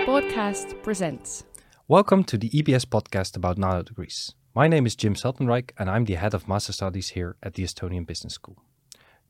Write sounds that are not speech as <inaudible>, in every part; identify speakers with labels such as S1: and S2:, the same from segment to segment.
S1: EBS Podcast presents.
S2: Welcome to the EBS podcast about nanodegrees. My name is Jim Seltenrijk and I'm the head of Master Studies here at the Estonian Business School.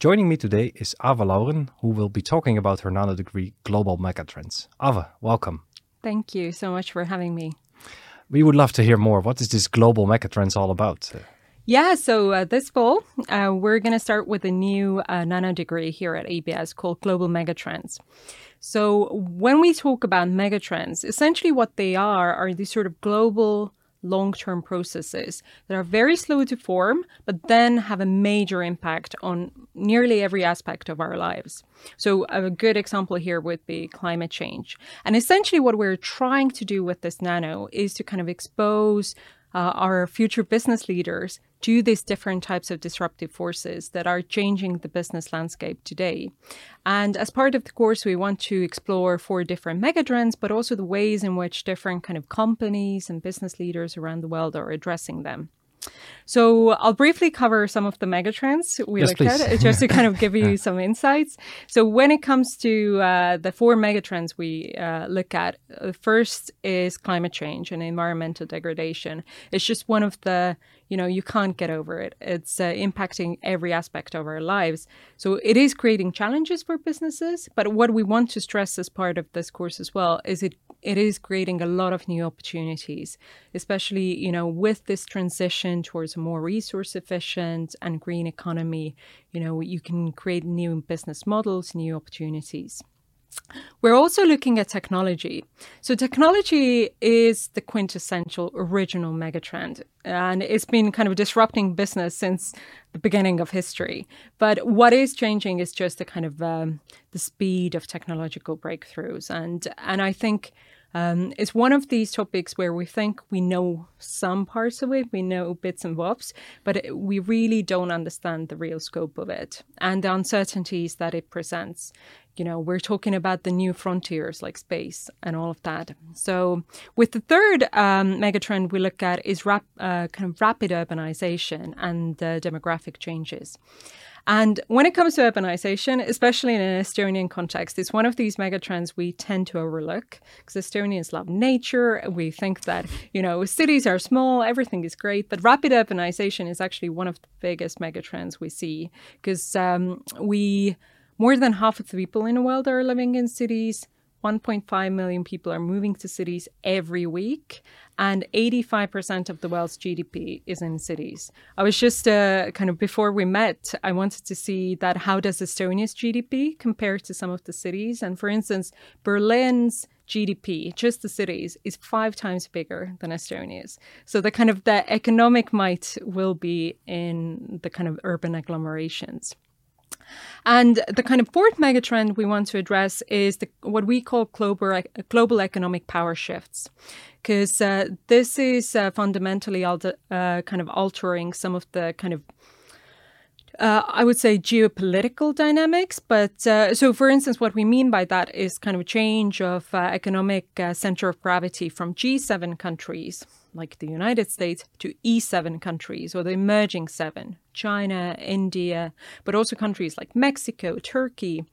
S2: Joining me today is Ava Lauren, who will be talking about her nanodegree global megatrends. Ava, welcome.
S3: Thank you so much for having me.
S2: We would love to hear more. What is this global megatrends all about?
S3: Yeah, so uh, this fall, uh, we're going to start with a new uh, nano degree here at EBS called Global Megatrends. So, when we talk about megatrends, essentially what they are are these sort of global long term processes that are very slow to form, but then have a major impact on nearly every aspect of our lives. So, a good example here would be climate change. And essentially, what we're trying to do with this nano is to kind of expose uh, our future business leaders to these different types of disruptive forces that are changing the business landscape today. And as part of the course, we want to explore four different megatrends, but also the ways in which different kind of companies and business leaders around the world are addressing them. So I'll briefly cover some of the megatrends we
S2: yes,
S3: looked
S2: please.
S3: at, just to kind of <laughs> give you some insights. So when it comes to uh, the four megatrends we uh, look at, the first is climate change and environmental degradation. It's just one of the you know you can't get over it it's uh, impacting every aspect of our lives so it is creating challenges for businesses but what we want to stress as part of this course as well is it it is creating a lot of new opportunities especially you know with this transition towards a more resource efficient and green economy you know you can create new business models new opportunities we're also looking at technology. So, technology is the quintessential original megatrend, and it's been kind of disrupting business since the beginning of history. But what is changing is just the kind of um, the speed of technological breakthroughs, and and I think um, it's one of these topics where we think we know some parts of it, we know bits and bobs, but it, we really don't understand the real scope of it and the uncertainties that it presents. You know, we're talking about the new frontiers like space and all of that. So, with the third um, megatrend we look at is rap, uh, kind of rapid urbanization and uh, demographic changes. And when it comes to urbanization, especially in an Estonian context, it's one of these megatrends we tend to overlook because Estonians love nature. We think that, you know, cities are small, everything is great, but rapid urbanization is actually one of the biggest megatrends we see because um, we, more than half of the people in the world are living in cities. 1.5 million people are moving to cities every week, and 85% of the world's GDP is in cities. I was just uh, kind of before we met, I wanted to see that how does Estonia's GDP compare to some of the cities? And for instance, Berlin's GDP, just the cities, is five times bigger than Estonia's. So the kind of the economic might will be in the kind of urban agglomerations. And the kind of fourth megatrend we want to address is the, what we call global, global economic power shifts, because uh, this is uh, fundamentally alter, uh, kind of altering some of the kind of uh, I would say geopolitical dynamics. But uh, so, for instance, what we mean by that is kind of a change of uh, economic center of gravity from G7 countries like the United States to E7 countries or the emerging seven China, India, but also countries like Mexico, Turkey.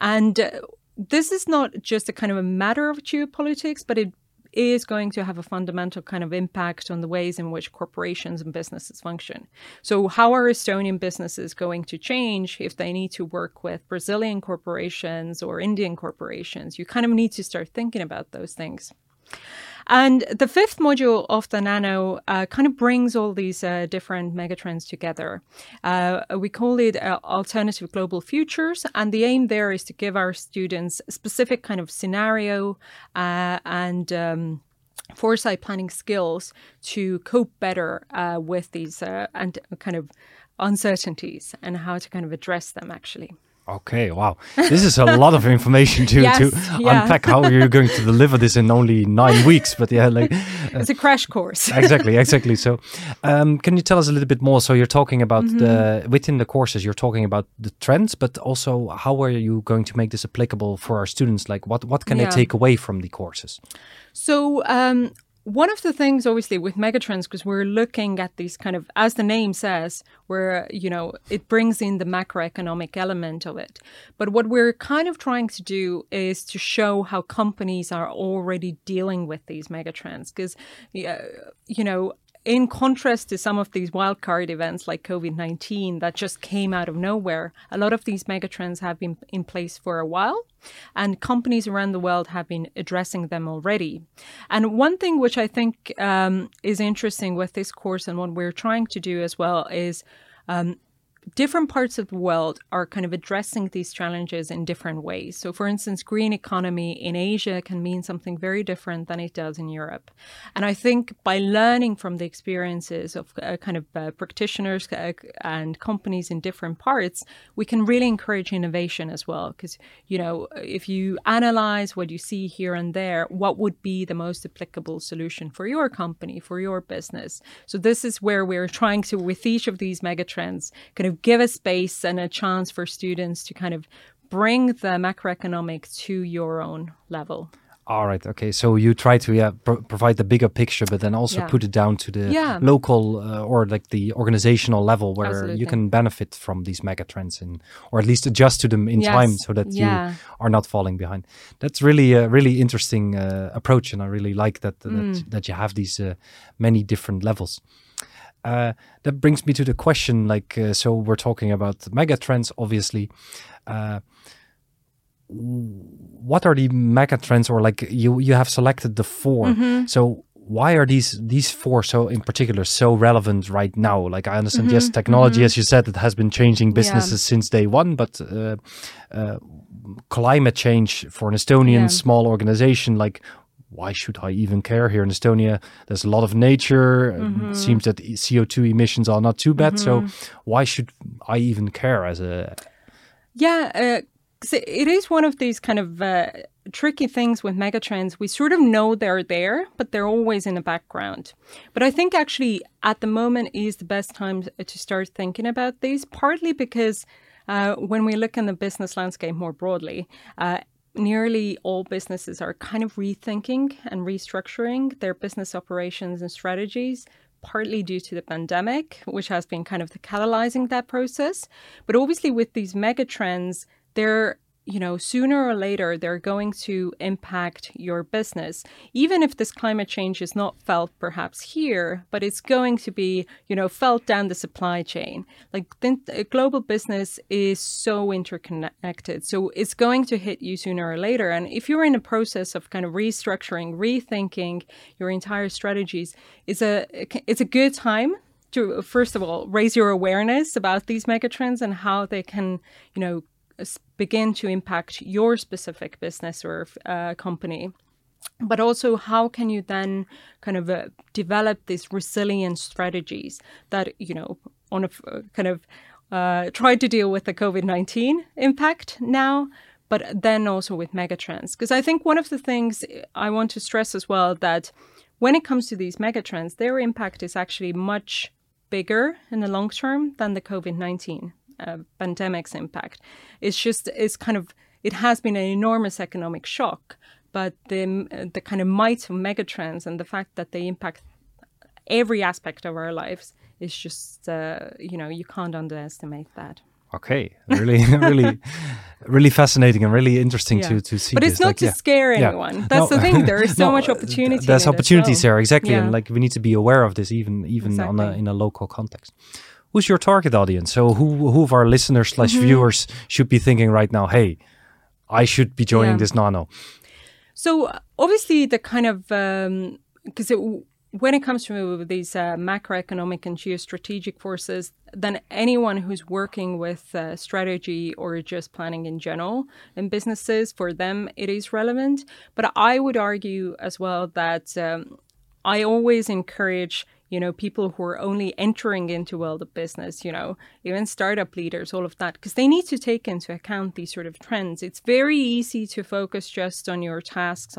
S3: And uh, this is not just a kind of a matter of geopolitics, but it is going to have a fundamental kind of impact on the ways in which corporations and businesses function. So, how are Estonian businesses going to change if they need to work with Brazilian corporations or Indian corporations? You kind of need to start thinking about those things. And the fifth module of the Nano uh, kind of brings all these uh, different megatrends together. Uh, we call it uh, Alternative Global Futures, and the aim there is to give our students specific kind of scenario uh, and um, foresight planning skills to cope better uh, with these and kind of uncertainties and how to kind of address them actually.
S2: Okay, wow. This is a lot of information to, <laughs>
S3: yes,
S2: to
S3: yeah.
S2: unpack how you're going to deliver this in only nine <laughs> weeks. But yeah, like
S3: uh, it's a crash course.
S2: exactly, exactly. So, um, can you tell us a little bit more? So, you're talking about mm -hmm. the within the courses, you're talking about the trends, but also how are you going to make this applicable for our students? Like, what what can
S3: yeah.
S2: they take away from the courses?
S3: So, um, one of the things obviously with megatrends because we're looking at these kind of as the name says where you know it brings in the macroeconomic element of it. But what we're kind of trying to do is to show how companies are already dealing with these megatrends because uh, you know in contrast to some of these wildcard events like COVID 19 that just came out of nowhere, a lot of these megatrends have been in place for a while, and companies around the world have been addressing them already. And one thing which I think um, is interesting with this course and what we're trying to do as well is um, different parts of the world are kind of addressing these challenges in different ways. So, for instance, green economy in Asia can mean something very different than it does in Europe. And I think by learning from the experiences of uh, kind of uh, practitioners uh, and companies in different parts, we can really encourage innovation as well. Because, you know, if you analyze what you see here and there, what would be the most applicable solution for your company, for your business? So, this is where we're trying to, with each of these megatrends, kind of give a space and a chance for students to kind of bring the macroeconomic to your own level.
S2: All right. Okay. So you try to yeah pro- provide the bigger picture, but then also
S3: Yeah.
S2: put it down to the
S3: Yeah.
S2: local uh, or like the organizational level where
S3: Absolutely.
S2: you can benefit from these mega trends and or at least adjust to them in time so that
S3: Yeah.
S2: you are not falling behind. That's really a really interesting uh, approach, and I really like that
S3: Mm.
S2: that, that you have these uh, many different levels. Uh, that brings me to the question like uh, so we're talking about mega trends obviously. Uh, what are the mega trends or like you you have selected the 4
S3: Mm-hmm.
S2: so why are these these four so in particular so relevant right now? Like i understand yes technology as you said it has been changing businesses since day one but uh, uh, climate change for an estonian
S3: Yeah.
S2: small organization like why should I even care here in Estonia? There's a lot of nature.
S3: Mm-hmm.
S2: It seems that e- CO2 emissions are not too bad. So why should I even care as a
S3: Yeah, uh, it is one of these kind of uh, tricky things with megatrends. We sort of know they're there, but they're always in the background. But I think actually at the moment is the best time to start thinking about these, partly because uh, when we look in the business landscape more broadly, uh, nearly all businesses are kind of rethinking and restructuring their business operations and strategies partly due to the pandemic which has been kind of the catalyzing that process. But obviously with these mega trends they're you know sooner or later they're going to impact your business. Even if this climate change is not felt perhaps here but it's going to be you know felt down the supply chain. Like global business is so interconnected so it's going to hit you sooner or later. And if you're in a process of kind of restructuring rethinking your entire strategies it's a it's a good time to first of all raise your awareness about these megatrends and how they can you know begin to impact your specific business or uh, company. But also how can you then kind of uh, develop these resilient strategies that you know on a uh, kind of uh, try to deal with the covid-19 impact now but then also with megatrends? Because i think one of the things i want to stress as well that when it comes to these megatrends their impact is actually much bigger in the long term than the covid-19 uh, pandemic's impact it's just it's kind of it has been an enormous economic shock but the the kind of might of megatrends and the fact that they impact every aspect of our lives is just uh, you know you can't underestimate that.
S2: Okay, really, <laughs> really, really fascinating and really interesting
S3: Yeah.
S2: to to see.
S3: But
S2: this.
S3: it's not
S2: like,
S3: to
S2: yeah.
S3: scare
S2: Yeah.
S3: anyone. That's
S2: No,
S3: the thing. <laughs> There is so
S2: no,
S3: much
S2: uh,
S3: opportunity.
S2: There's
S3: in it as
S2: opportunities there, exactly, and like we need to be aware of this, even even on a in a local context. Who's your target audience? So who who of our listeners slash
S3: Mm-hmm.
S2: viewers should be thinking right now? Hey, I should be joining
S3: Yeah.
S2: this nano.
S3: So obviously, the kind of because when it comes to these uh, macroeconomic and geostrategic forces, then anyone who's working with uh, strategy or just planning in general in businesses, for them it is relevant. But I would argue as well that um, I always encourage you know people who are only entering into world of business you know even startup leaders all of that because they need to take into account these sort of trends. It's very easy to focus just on your tasks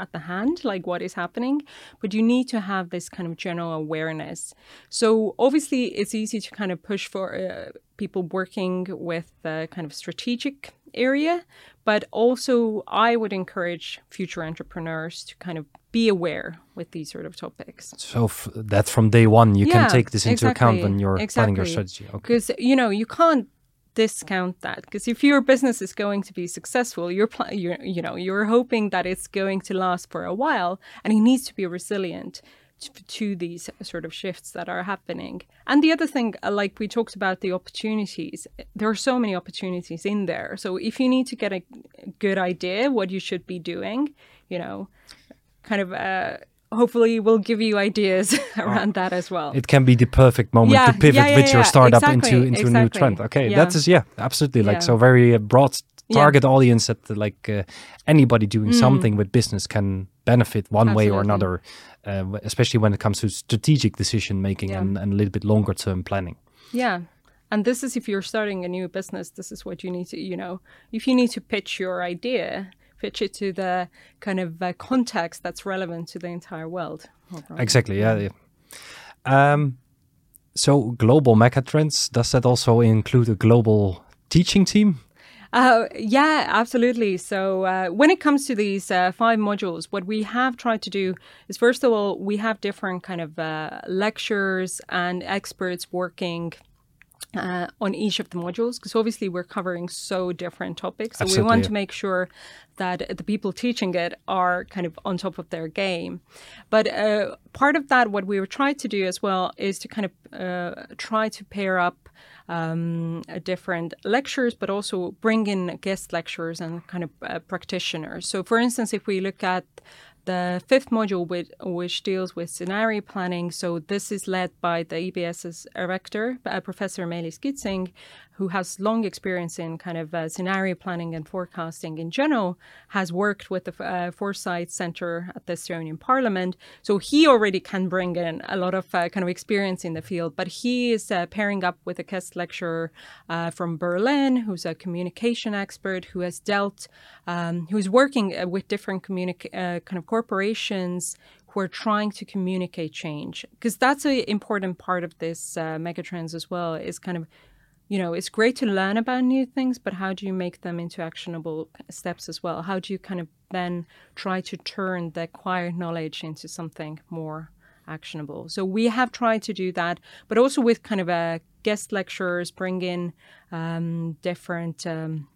S3: at the hand like what is happening but you need to have this kind of general awareness. So obviously it's easy to kind of push for uh, people working with the kind of strategic area but also i would encourage future entrepreneurs to kind of be aware with these sort of topics.
S2: So f- that from day one you
S3: Yeah,
S2: can take this into account when you're planning your
S3: exactly.
S2: strategy. Okay.
S3: Because you know you can't discount that because if your business is going to be successful you're, pl- you're you know you're hoping that it's going to last for a while and it needs to be resilient to, these sort of shifts that are happening and the other thing uh, like we talked about the opportunities there are so many opportunities in there so if you need to get a good idea what you should be doing you know kind of uh, hopefully will give you ideas <laughs> around that as well
S2: It can be the perfect moment
S3: Yeah,
S2: to pivot
S3: yeah, yeah,
S2: with your startup
S3: exactly,
S2: into into a new trend. Okay,
S3: Yeah.
S2: that is yeah, absolutely. Like so, very uh, broad target audience that uh, like uh, anybody doing something with business can benefit one way or
S3: Mm.
S2: Another, uh, especially when it comes to strategic decision making and, and a little bit longer term planning.
S3: Yeah. And this is if you're starting a new business, this is what you need to, you know, if you need to pitch your idea, pitch it to the kind of uh, context that's relevant to the entire world.
S2: Exactly. Yeah. yeah. Um, so global megatrends does that also include a global teaching team?
S3: Uh, yeah, absolutely. So uh, when it comes to these uh, five modules, what we have tried to do is first of all, we have different kind of uh, lectures and experts working uh, on each of the modules because obviously we're covering so different topics. So we want to make sure that the people teaching it are kind of on top of their game. But uh, part of that, what we were trying to do as well, is to kind of uh, try to pair up um, different lectures, but also bring in guest lecturers and kind of uh, practitioners. So, for instance, if we look at the fifth module, with, which deals with scenario planning, so this is led by the EBS's rector, uh, Professor Meelis Kitsing, who has long experience in kind of uh, scenario planning and forecasting in general, has worked with the uh, Foresight Center at the Estonian Parliament. So he already can bring in a lot of uh, kind of experience in the field, but he is uh, pairing up with a guest lecturer uh, from Berlin, who's a communication expert who has dealt, um, who's working uh, with different kind of corporations who are trying to communicate change because that's an important part of this uh, megatrends as well is kind of you know it's great to learn about new things but how do you make them into actionable steps as well how do you kind of then try to turn the acquired knowledge into something more actionable so we have tried to do that but also with kind of a guest lecturers bring in um, different um,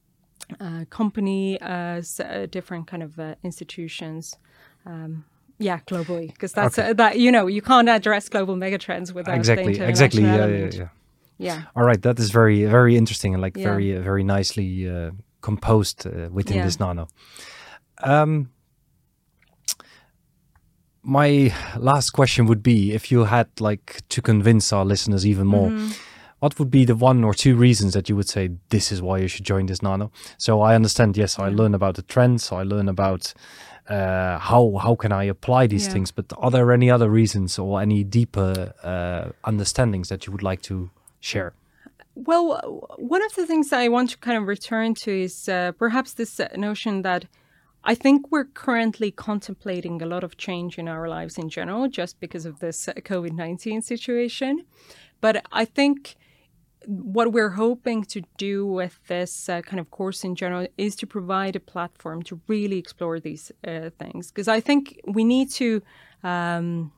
S3: uh, company uh, uh, different kind of uh, institutions um, yeah, globally, because that's
S2: Okay.
S3: uh, that you know you can't address global megatrends without
S2: exactly. Exactly. Yeah, yeah, yeah.
S3: Yeah.
S2: All right, that is very very interesting and like
S3: Yeah.
S2: very very nicely uh, composed uh, within
S3: Yeah.
S2: this nano. Um, my last question would be if you had like to convince our listeners even more.
S3: Mm-hmm.
S2: What would be the one or two reasons that you would say this is why you should join this nano? So I understand. Yes, I learn about the trends. I learn about uh, how how can I apply these
S3: Yeah.
S2: things. But are there any other reasons or any deeper uh, understandings that you would like to share?
S3: Well, one of the things I want to kind of return to is uh, perhaps this uh, notion that I think we're currently contemplating a lot of change in our lives in general, just because of this uh, COVID nineteen situation. But I think what we're hoping to do with this uh, kind of course in general is to provide a platform to really explore these uh, things because I think we need to um,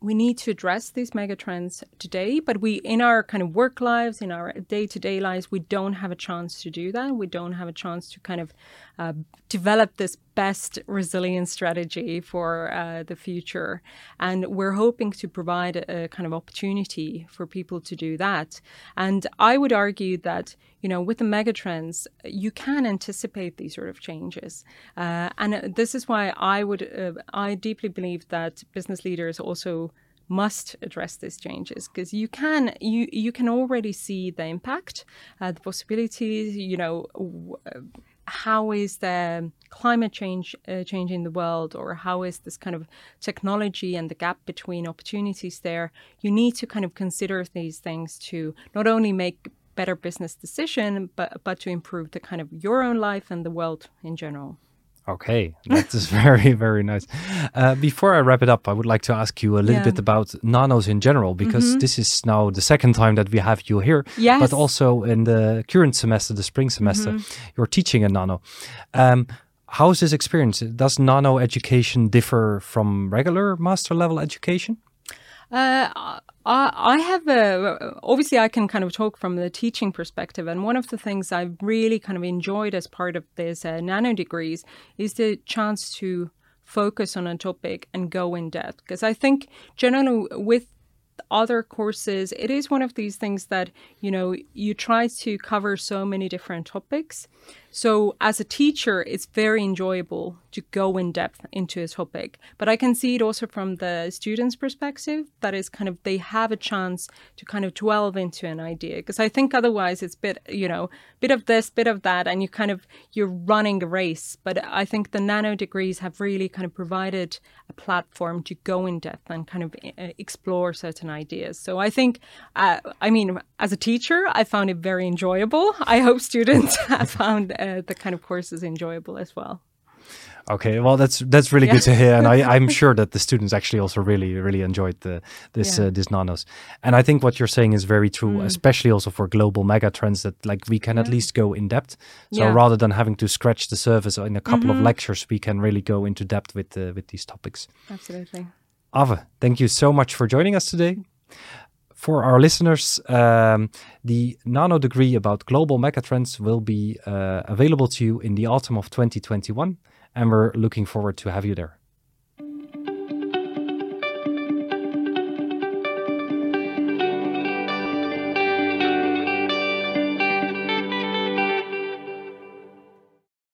S3: we need to address these megatrends today, but we in our kind of work lives, in our day-to-day lives, we don't have a chance to do that. We don't have a chance to kind of uh, develop this best resilience strategy for uh, the future, and we're hoping to provide a, a kind of opportunity for people to do that. And I would argue that you know with the megatrends, you can anticipate these sort of changes, uh, and uh, this is why I would uh, I deeply believe that business leaders also must address these changes because you can you you can already see the impact uh, the possibilities you know w- uh, how is the climate change uh, changing the world or how is this kind of technology and the gap between opportunities there? You need to kind of consider these things to not only make better business decision but but to improve the kind of your own life and the world in general
S2: Okay, that is <laughs> very, very nice. Uh, before I wrap it up, I would like to ask you a little
S3: Yeah.
S2: Bit about nanos in general, because this is now the second time that we have you here.
S3: Yes.
S2: But also in the current semester, the spring semester, you're teaching a nano. Um, How is this experience? Does nano education differ from regular master level education?
S3: Uh, I have a, obviously I can kind of talk from the teaching perspective, and one of the things I've really kind of enjoyed as part of this uh, nano degrees is the chance to focus on a topic and go in depth. Because I think generally with other courses, it is one of these things that, you know, you try to cover so many different topics. So as a teacher, it's very enjoyable to go in depth into a topic. But I can see it also from the student's perspective that is kind of they have a chance to kind of delve into an idea. Because I think otherwise it's bit, you know, bit of this, bit of that, and you kind of you're running a race. But I think the nano degrees have really kind of provided a platform to go in depth and kind of uh, explore certain ideas. So I think, uh, I mean, as a teacher, I found it very enjoyable. I hope students <laughs> have found uh, the kind of course is enjoyable as well.
S2: Okay, well that's that's really yeah. good to hear, and I, <laughs> I'm sure that the students actually also really really enjoyed the this yeah. uh, this nanos. And I think what you're saying is very true, mm. especially also for global mega trends that like we can yeah. at least go in depth. So rather than having to scratch the surface in a couple mm-hmm. of lectures, we can really go into depth with uh, with these topics.
S3: Absolutely.
S2: Ava, thank you so much for joining us today. For our listeners, um, the nano degree about global megatrends will be uh, available to you in the autumn of 2021 and we're looking forward to have you there.